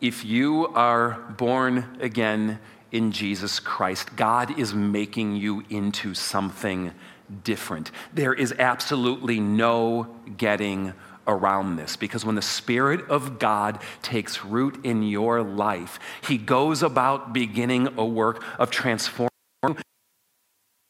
if you are born again in Jesus Christ, God is making you into something different. There is absolutely no getting around this because when the Spirit of God takes root in your life, He goes about beginning a work of transforming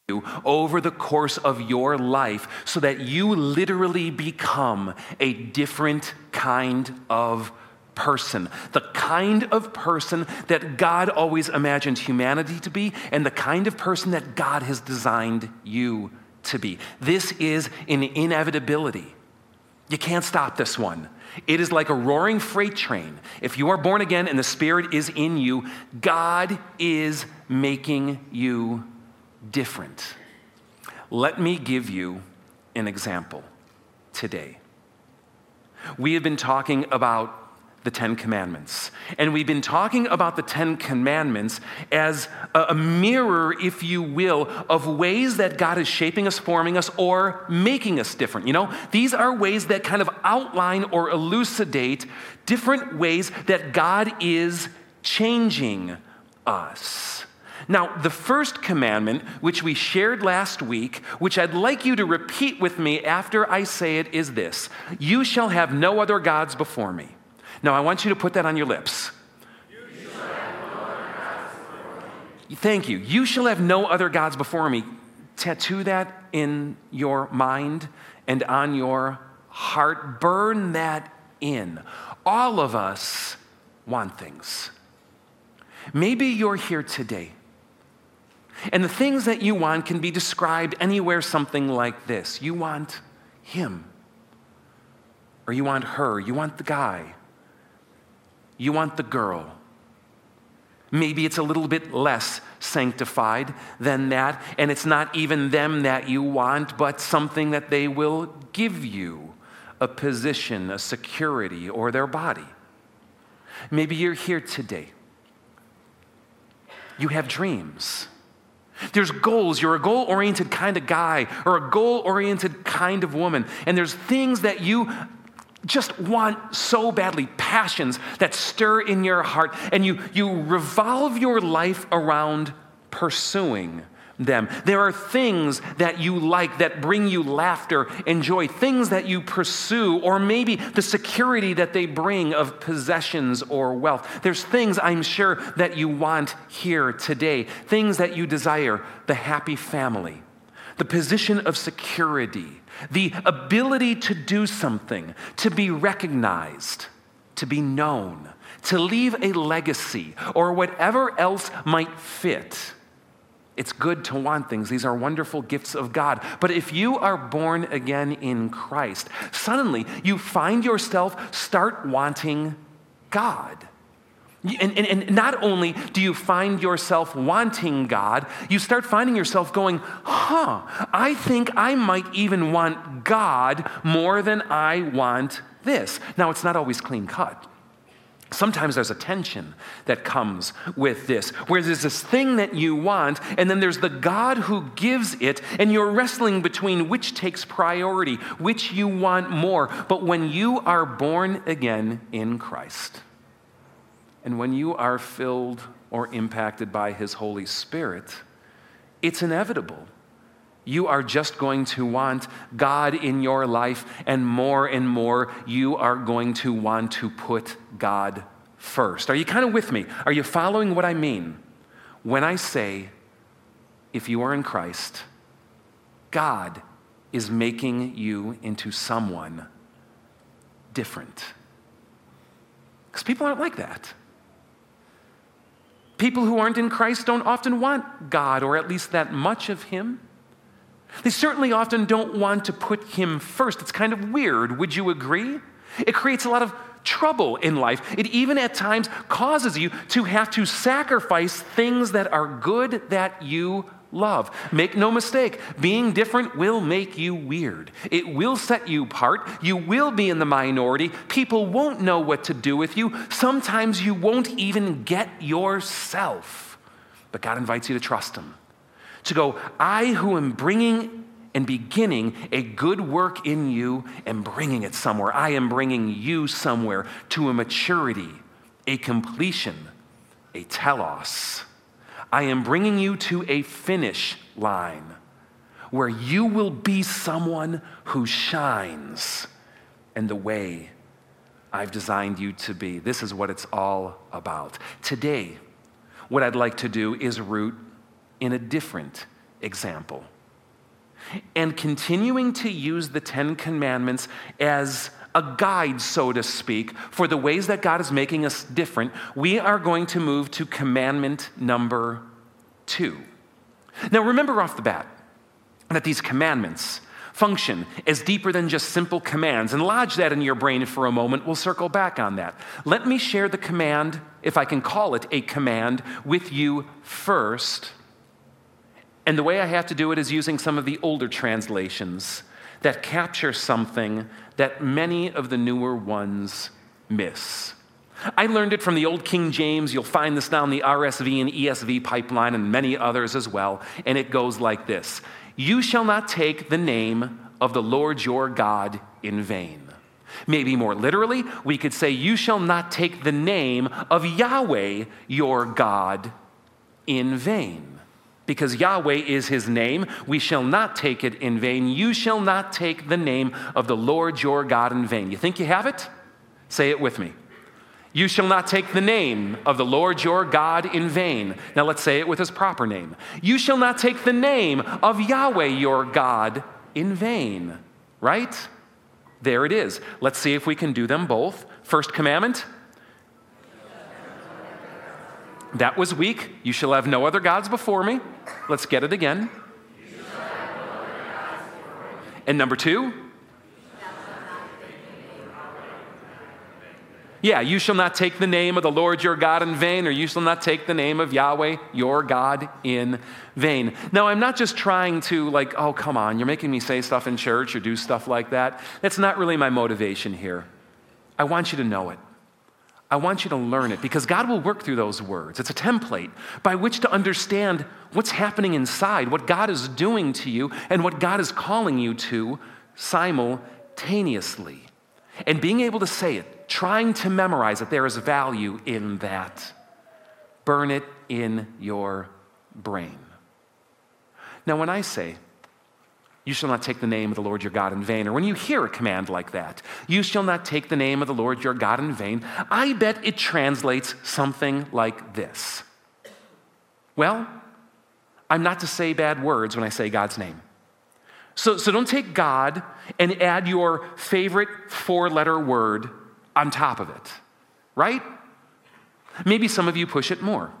you over the course of your life so that you literally become a different kind of person, the kind of person that God always imagined humanity to be, and the kind of person that God has designed you to be. This is an inevitability. You can't stop this one. It is like a roaring freight train. If you are born again and the Spirit is in you, God is making you different. Let me give you an example today. We have been talking about the Ten Commandments. And we've been talking about the Ten Commandments as a mirror, if you will, of ways that God is shaping us, forming us, or making us different. You know, these are ways that kind of outline or elucidate different ways that God is changing us. Now, the first commandment, which we shared last week, which I'd like you to repeat with me after I say it, is this You shall have no other gods before me. Now, I want you to put that on your lips. Thank you. You shall have no other gods before me. Tattoo that in your mind and on your heart. Burn that in. All of us want things. Maybe you're here today, and the things that you want can be described anywhere something like this you want him, or you want her, you want the guy, you want the girl. Maybe it's a little bit less sanctified than that, and it's not even them that you want, but something that they will give you a position, a security, or their body. Maybe you're here today. You have dreams. There's goals. You're a goal oriented kind of guy or a goal oriented kind of woman. And there's things that you just want so badly, passions that stir in your heart, and you, you revolve your life around pursuing them. There are things that you like that bring you laughter and joy, things that you pursue, or maybe the security that they bring of possessions or wealth. There's things I'm sure that you want here today, things that you desire the happy family, the position of security the ability to do something, to be recognized, to be known, to leave a legacy, or whatever else might fit. It's good to want things. These are wonderful gifts of God. But if you are born again in Christ, suddenly you find yourself start wanting God. And, and, and, not only do you find yourself wanting God, you start finding yourself going, huh, I think I might even want God more than I want this. Now, it's not always clean cut. Sometimes there's a tension that comes with this, where there's this thing that you want, and then there's the God who gives it, and you're wrestling between which takes priority, which you want more. But when you are born again in Christ, and when you are filled or impacted by His Holy Spirit, it's inevitable. You are just going to want God in your life, and more and more, you are going to want to put God first. Are you kind of with me? Are you following what I mean? When I say, if you are in Christ, God is making you into someone different. Because people aren't like that. People who aren't in Christ don't often want God, or at least that much of Him. They certainly often don't want to put Him first. It's kind of weird. Would you agree? It creates a lot of trouble in life. It even at times causes you to have to sacrifice things that are good that you love. Make no mistake, being different will make you weird. It will set you apart. You will be in the minority. People won't know what to do with you. Sometimes you won't even get yourself. But God invites you to trust Him. To go, I who am bringing and beginning a good work in you am bringing it somewhere. I am bringing you somewhere to a maturity a completion, a telos. I am bringing you to a finish line where you will be someone who shines in the way I've designed you to be. This is what it's all about. Today, what I'd like to do is root in a different example. And continuing to use the Ten Commandments as a guide, so to speak, for the ways that God is making us different, we are going to move to commandment number two. Now, remember off the bat that these commandments function as deeper than just simple commands. And lodge that in your brain for a moment. We'll circle back on that. Let me share the command, if I can call it a command, with you first. And the way I have to do it is using some of the older translations that capture something that many of the newer ones miss. I learned it from the old King James. You'll find this now in the RSV and ESV pipeline and many others as well. And it goes like this You shall not take the name of the Lord your God in vain. Maybe more literally, we could say, You shall not take the name of Yahweh your God in vain because Yahweh is his name. We shall not take it in vain. You shall not take the name of the Lord your God in vain. You think you have it? Say it with me. You shall not take the name of the Lord your God in vain. Now let's say it with his proper name. You shall not take the name of Yahweh your God in vain. Right? There it is. Let's see if we can do them both. First commandment that was weak. You shall have no other gods before me. Let's get it again. and number two, Yeah, you shall not take the name of the Lord your God in vain, or you shall not take the name of Yahweh your God in vain. Now, I'm not just trying to, like, oh, come on, you're making me say stuff in church or do stuff like that. That's not really my motivation here. I want you to know it. I want you to learn it because God will work through those words. It's a template by which to understand what's happening inside, what God is doing to you, and what God is calling you to simultaneously. And being able to say it, trying to memorize it, there is value in that. Burn it in your brain. Now, when I say, you shall not take the name of the Lord your God in vain. Or when you hear a command like that, you shall not take the name of the Lord your God in vain, I bet it translates something like this. Well, I'm not to say bad words when I say God's name. So, so don't take God and add your favorite four letter word on top of it, right? Maybe some of you push it more.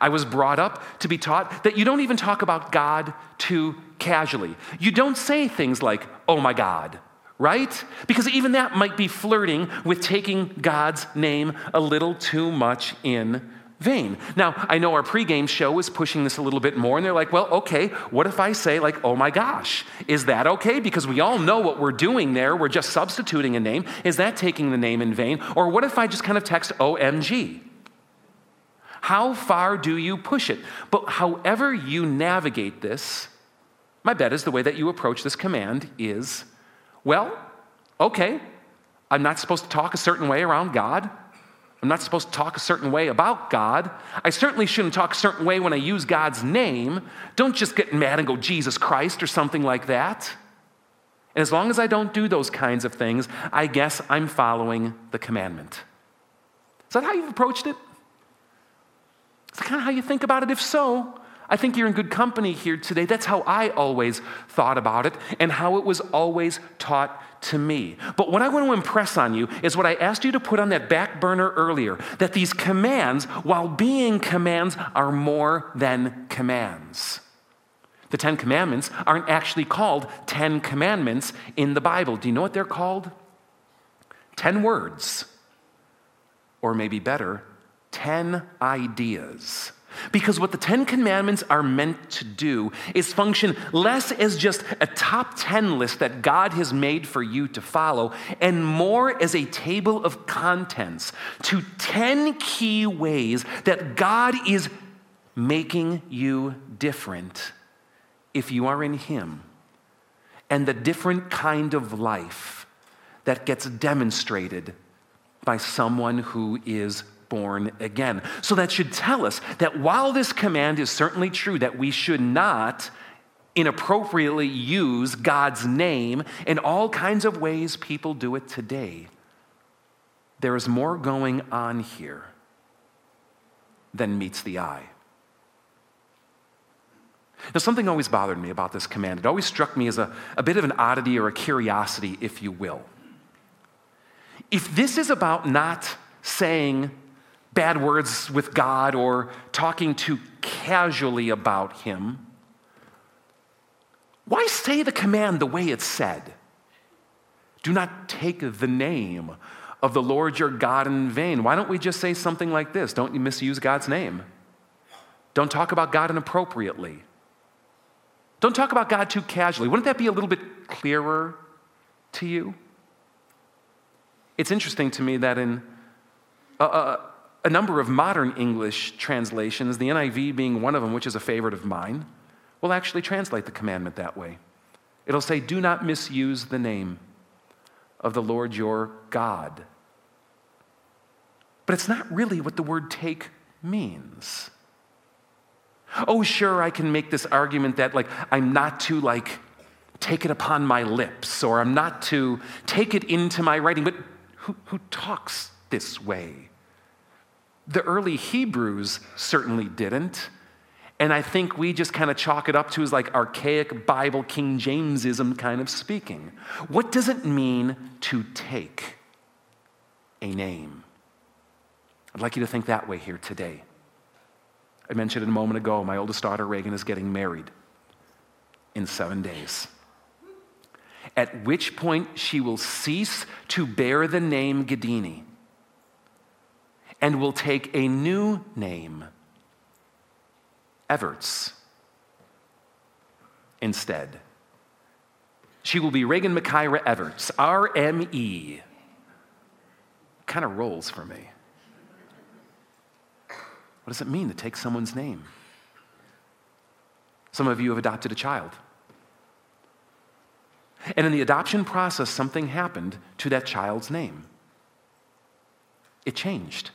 I was brought up to be taught that you don't even talk about God too casually. You don't say things like, oh my God, right? Because even that might be flirting with taking God's name a little too much in vain. Now, I know our pregame show is pushing this a little bit more, and they're like, well, okay, what if I say, like, oh my gosh? Is that okay? Because we all know what we're doing there. We're just substituting a name. Is that taking the name in vain? Or what if I just kind of text OMG? How far do you push it? But however you navigate this, my bet is the way that you approach this command is well, okay, I'm not supposed to talk a certain way around God. I'm not supposed to talk a certain way about God. I certainly shouldn't talk a certain way when I use God's name. Don't just get mad and go, Jesus Christ, or something like that. And as long as I don't do those kinds of things, I guess I'm following the commandment. Is that how you've approached it? Is kind of how you think about it? If so, I think you're in good company here today. That's how I always thought about it and how it was always taught to me. But what I want to impress on you is what I asked you to put on that back burner earlier that these commands, while being commands, are more than commands. The Ten Commandments aren't actually called Ten Commandments in the Bible. Do you know what they're called? Ten words. Or maybe better, 10 ideas. Because what the Ten Commandments are meant to do is function less as just a top 10 list that God has made for you to follow, and more as a table of contents to 10 key ways that God is making you different if you are in Him, and the different kind of life that gets demonstrated by someone who is born again. So that should tell us that while this command is certainly true, that we should not inappropriately use God's name in all kinds of ways people do it today, there is more going on here than meets the eye. Now, something always bothered me about this command. It always struck me as a, a bit of an oddity or a curiosity, if you will. If this is about not saying bad words with God or talking too casually about Him, why say the command the way it's said? Do not take the name of the Lord your God in vain. Why don't we just say something like this? Don't you misuse God's name. Don't talk about God inappropriately. Don't talk about God too casually. Wouldn't that be a little bit clearer to you? It's interesting to me that in a, a, number of modern English translations, the NIV being one of them, which is a favorite of mine, will actually translate the commandment that way. It'll say, Do not misuse the name of the Lord your God. But it's not really what the word take means. Oh, sure, I can make this argument that, like, I'm not to, like, take it upon my lips, or I'm not to take it into my writing, but who, who talks this way? The early Hebrews certainly didn't. And I think we just kind of chalk it up to as like archaic Bible King Jamesism kind of speaking. What does it mean to take a name? I'd like you to think that way here today. I mentioned it a moment ago. My oldest daughter, Reagan, is getting married in seven days. At which point she will cease to bear the name Gadini and will take a new name Everts instead. She will be Reagan McKyra Everts, RME. Kind of rolls for me. What does it mean to take someone's name? Some of you have adopted a child. And in the adoption process, something happened to that child's name. It changed.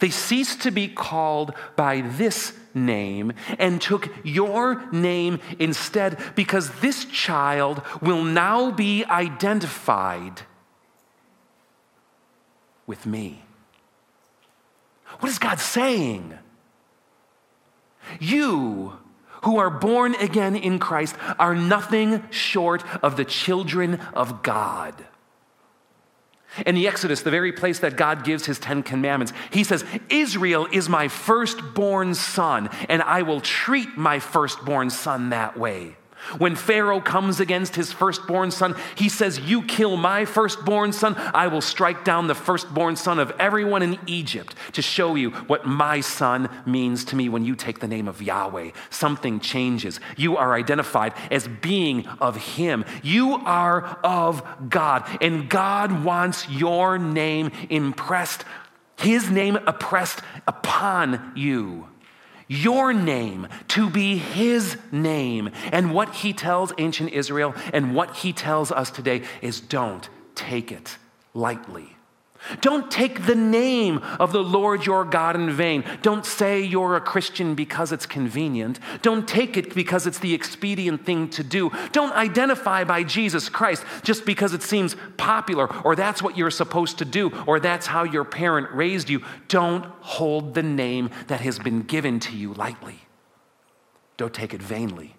They ceased to be called by this name and took your name instead because this child will now be identified with me. What is God saying? You who are born again in Christ are nothing short of the children of God. In the Exodus, the very place that God gives his Ten Commandments, he says, Israel is my firstborn son, and I will treat my firstborn son that way. When Pharaoh comes against his firstborn son, he says, You kill my firstborn son, I will strike down the firstborn son of everyone in Egypt to show you what my son means to me when you take the name of Yahweh. Something changes. You are identified as being of him. You are of God, and God wants your name impressed, his name oppressed upon you your name to be his name. And what he tells ancient Israel and what he tells us today is don't take it lightly. Don't take the name of the Lord your God in vain. Don't say you're a Christian because it's convenient. Don't take it because it's the expedient thing to do. Don't identify by Jesus Christ just because it seems popular or that's what you're supposed to do or that's how your parent raised you. Don't hold the name that has been given to you lightly. Don't take it vainly.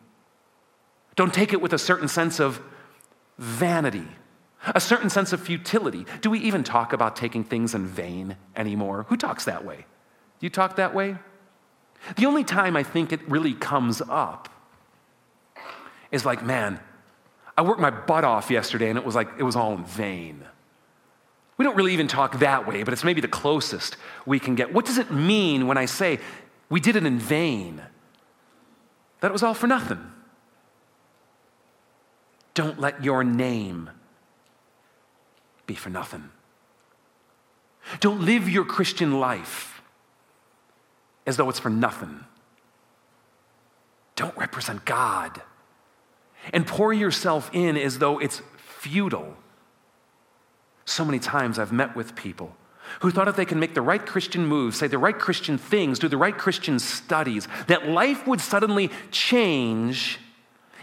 Don't take it with a certain sense of vanity a certain sense of futility. Do we even talk about taking things in vain anymore? Who talks that way? Do you talk that way? The only time I think it really comes up is like, man, I worked my butt off yesterday and it was like, it was all in vain. We don't really even talk that way, but it's maybe the closest we can get. What does it mean when I say we did it in vain? That it was all for nothing. Don't let your name be for nothing. Don't live your Christian life as though it's for nothing. Don't represent God and pour yourself in as though it's futile. So many times I've met with people who thought if they can make the right Christian moves, say the right Christian things, do the right Christian studies, that life would suddenly change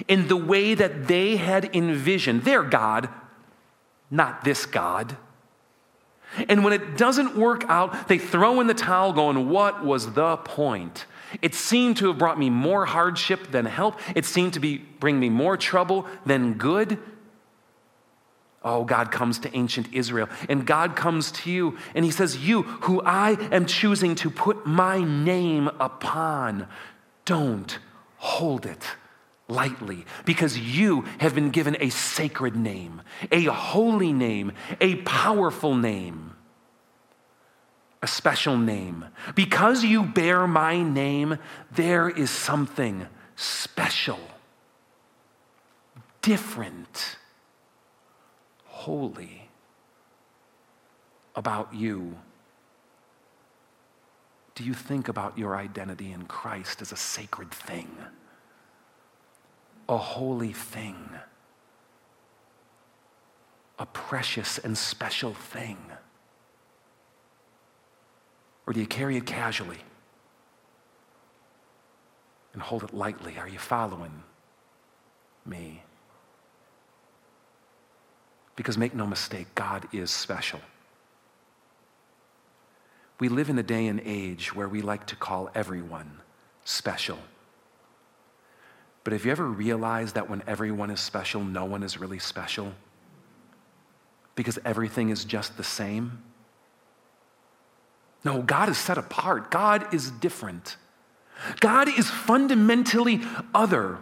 in the way that they had envisioned their God, not this God. And when it doesn't work out, they throw in the towel, going, What was the point? It seemed to have brought me more hardship than help. It seemed to be, bring me more trouble than good. Oh, God comes to ancient Israel, and God comes to you, and He says, You, who I am choosing to put my name upon, don't hold it lightly because you have been given a sacred name, a holy name, a powerful name, a special name. Because you bear my name, there is something special, different, holy about you. Do you think about your identity in Christ as a sacred thing? A holy thing, a precious and special thing? Or do you carry it casually and hold it lightly? Are you following me? Because make no mistake, God is special. We live in a day and age where we like to call everyone special. But have you ever realized that when everyone is special, no one is really special? Because everything is just the same? No, God is set apart. God is different. God is fundamentally other.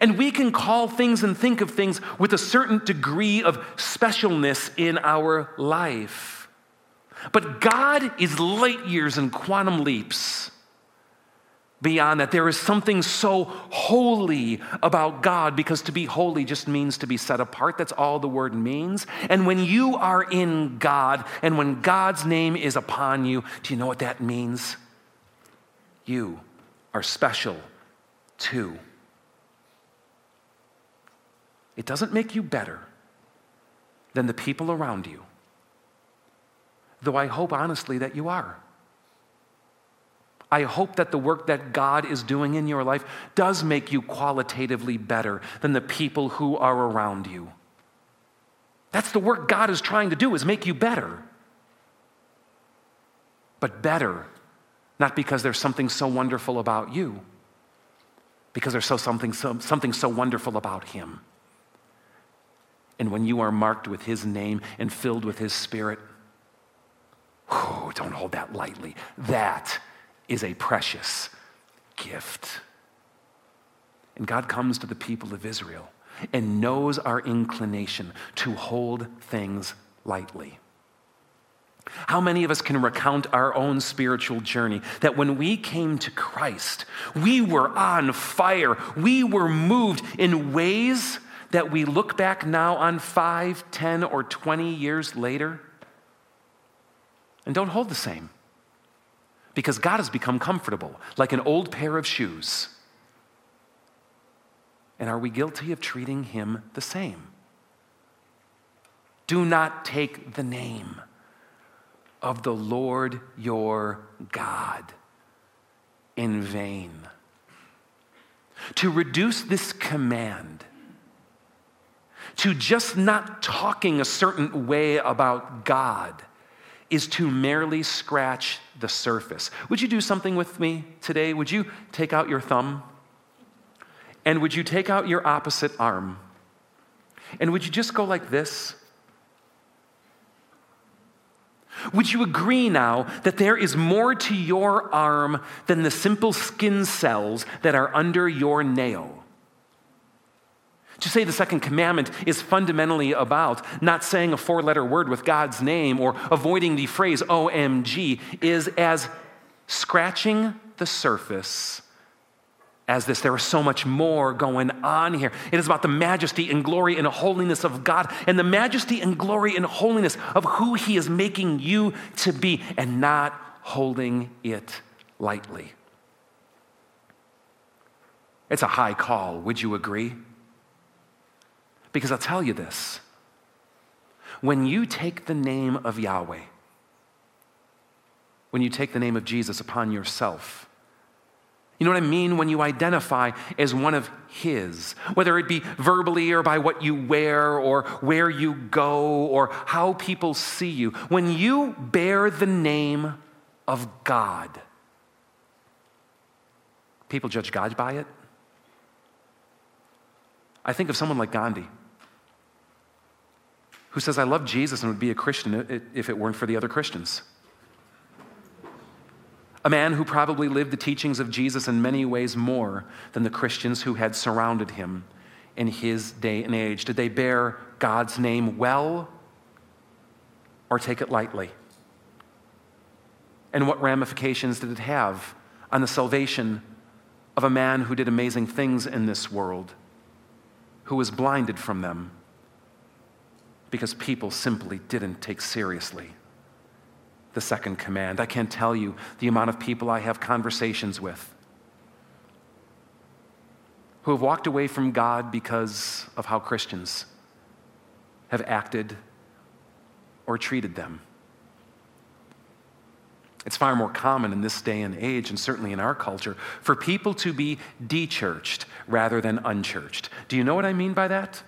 And we can call things and think of things with a certain degree of specialness in our life. But God is light years and quantum leaps beyond that. There is something so holy about God because to be holy just means to be set apart. That's all the word means. And when you are in God and when God's name is upon you, do you know what that means? You are special too. It doesn't make you better than the people around you, though I hope honestly that you are. I hope that the work that God is doing in your life does make you qualitatively better than the people who are around you. That's the work God is trying to do is make you better. But better not because there's something so wonderful about you, because there's so something, so, something so wonderful about Him. And when you are marked with His name and filled with His Spirit, don't hold that lightly. That is a precious gift. And God comes to the people of Israel and knows our inclination to hold things lightly. How many of us can recount our own spiritual journey that when we came to Christ, we were on fire, we were moved in ways that we look back now on five, ten, or 20 years later and don't hold the same? Because God has become comfortable, like an old pair of shoes. And are we guilty of treating him the same? Do not take the name of the Lord your God in vain. To reduce this command to just not talking a certain way about God is to merely scratch the surface. Would you do something with me today? Would you take out your thumb? And would you take out your opposite arm? And would you just go like this? Would you agree now that there is more to your arm than the simple skin cells that are under your nail? To say the second commandment is fundamentally about not saying a four letter word with God's name or avoiding the phrase OMG is as scratching the surface as this. There is so much more going on here. It is about the majesty and glory and holiness of God and the majesty and glory and holiness of who He is making you to be and not holding it lightly. It's a high call, would you agree? Because I'll tell you this when you take the name of Yahweh, when you take the name of Jesus upon yourself, you know what I mean? When you identify as one of His, whether it be verbally or by what you wear or where you go or how people see you, when you bear the name of God, people judge God by it. I think of someone like Gandhi, who says, I love Jesus and would be a Christian if it weren't for the other Christians. A man who probably lived the teachings of Jesus in many ways more than the Christians who had surrounded him in his day and age. Did they bear God's name well or take it lightly? And what ramifications did it have on the salvation of a man who did amazing things in this world, who was blinded from them because people simply didn't take seriously the second command. I can't tell you the amount of people I have conversations with who have walked away from God because of how Christians have acted or treated them. It's far more common in this day and age, and certainly in our culture, for people to be dechurched rather than unchurched. Do you know what I mean by that?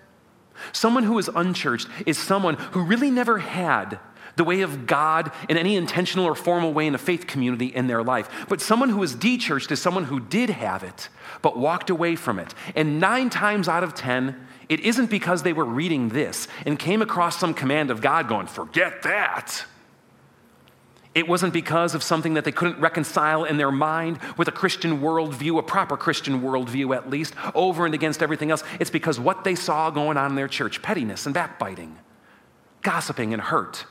Someone who is unchurched is someone who really never had the way of God in any intentional or formal way in a faith community in their life. But someone who is de-churched is someone who did have it, but walked away from it. And nine times out of ten, it isn't because they were reading this and came across some command of God going, forget that. It wasn't because of something that they couldn't reconcile in their mind with a Christian worldview, a proper Christian worldview at least, over and against everything else. It's because what they saw going on in their church pettiness and backbiting, gossiping and hurt,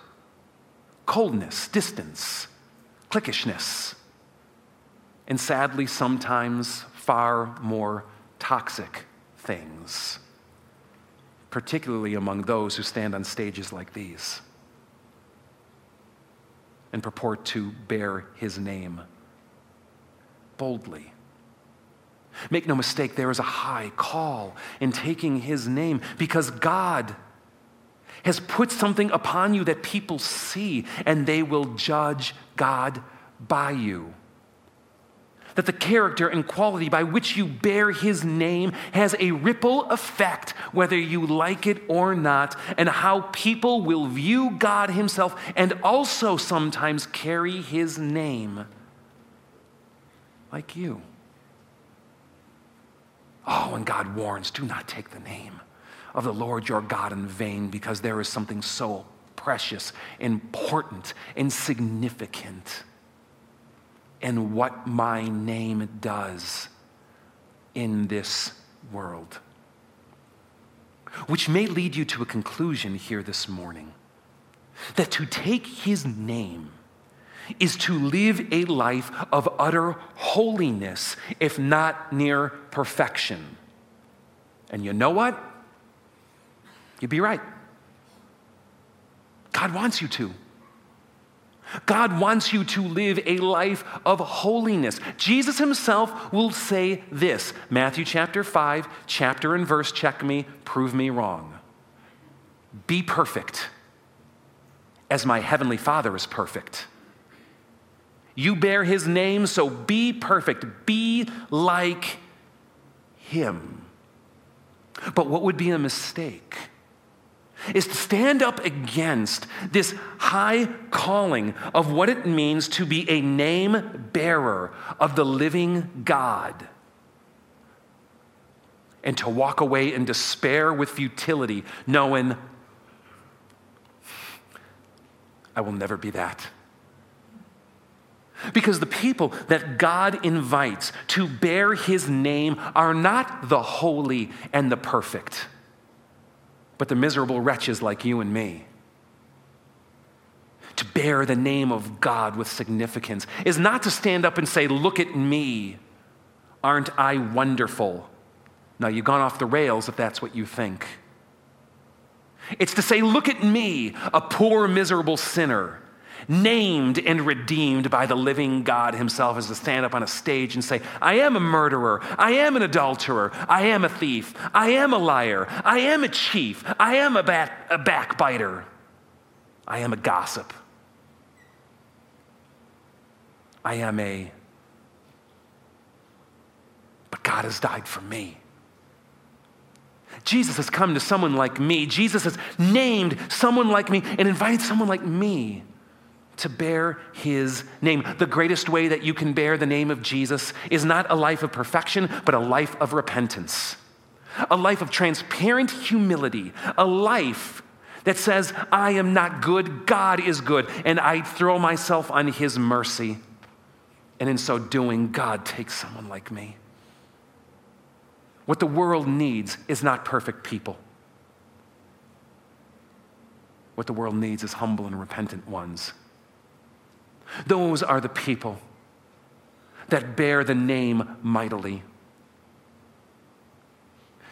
coldness, distance, cliquishness, and sadly, sometimes far more toxic things, particularly among those who stand on stages like these and purport to bear his name boldly. Make no mistake, there is a high call in taking his name because God has put something upon you that people see and they will judge God by you. That the character and quality by which you bear his name has a ripple effect, whether you like it or not, and how people will view God himself and also sometimes carry his name like you. Oh, and God warns do not take the name of the Lord your God in vain because there is something so precious, important, and significant in what my name does in this world. Which may lead you to a conclusion here this morning that to take his name is to live a life of utter holiness, if not near perfection. And you know what? You'd be right. God wants you to. God wants you to live a life of holiness. Jesus himself will say this Matthew chapter 5, chapter and verse, check me, prove me wrong. Be perfect as my heavenly Father is perfect. You bear his name, so be perfect. Be like him. But what would be a mistake? Is to stand up against this high calling of what it means to be a name bearer of the living God and to walk away in despair with futility, knowing I will never be that. Because the people that God invites to bear his name are not the holy and the perfect but the miserable wretches like you and me. To bear the name of God with significance is not to stand up and say, Look at me. Aren't I wonderful? Now, you've gone off the rails if that's what you think. It's to say, Look at me, a poor, miserable sinner named and redeemed by the living God Himself, is to stand up on a stage and say, I am a murderer, I am an adulterer, I am a thief, I am a liar, I am a chief, I am a, bat, a backbiter. I am a gossip. I am a. But God has died for me. Jesus has come to someone like me. Jesus has named someone like me and invited someone like me to bear his name. The greatest way that you can bear the name of Jesus is not a life of perfection, but a life of repentance, a life of transparent humility, a life that says, I am not good, God is good, and I throw myself on his mercy. And in so doing, God takes someone like me. What the world needs is not perfect people. What the world needs is humble and repentant ones. Those are the people that bear the name mightily.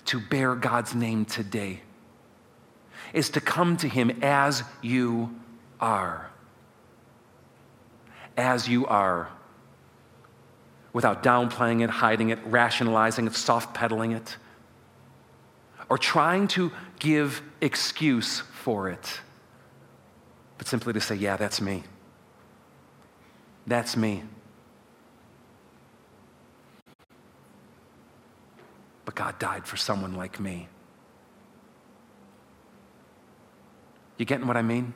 To bear God's name today is to come to Him as you are. As you are without downplaying it, hiding it, rationalizing it, soft pedaling it, or trying to give excuse for it, but simply to say, Yeah, that's me. That's me. But God died for someone like me. You getting what I mean?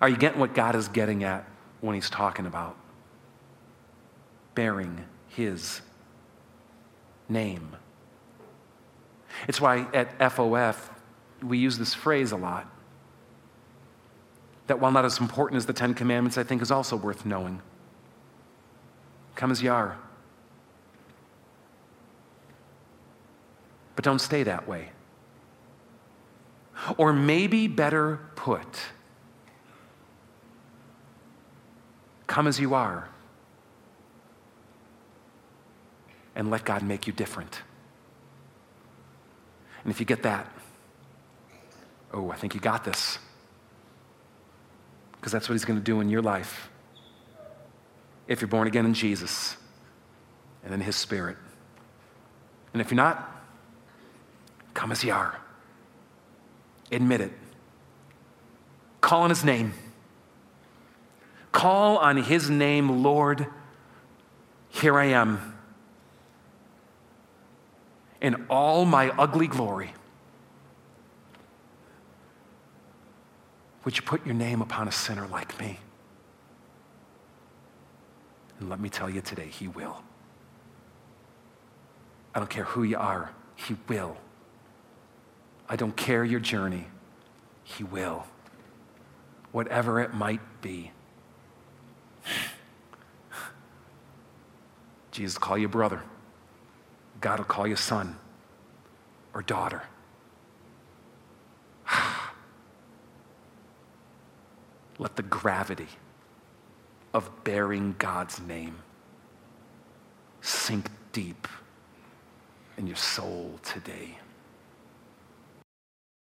Are you getting what God is getting at when He's talking about? bearing his name. It's why at FOF we use this phrase a lot. That while not as important as the Ten Commandments, I think is also worth knowing. Come as you are. But don't stay that way. Or maybe better put, come as you are and let God make you different. And if you get that, oh, I think you got this. Because that's what He's going to do in your life if you're born again in Jesus and in His Spirit. And if you're not, come as you are. Admit it. Call on His name. Call on His name, Lord. Here I am in all my ugly glory. Would you put your name upon a sinner like me? And let me tell you today, He will. I don't care who you are, He will. I don't care your journey, He will. Whatever it might be. Jesus will call you brother. God will call you son or daughter. Let the gravity of bearing God's name sink deep in your soul today.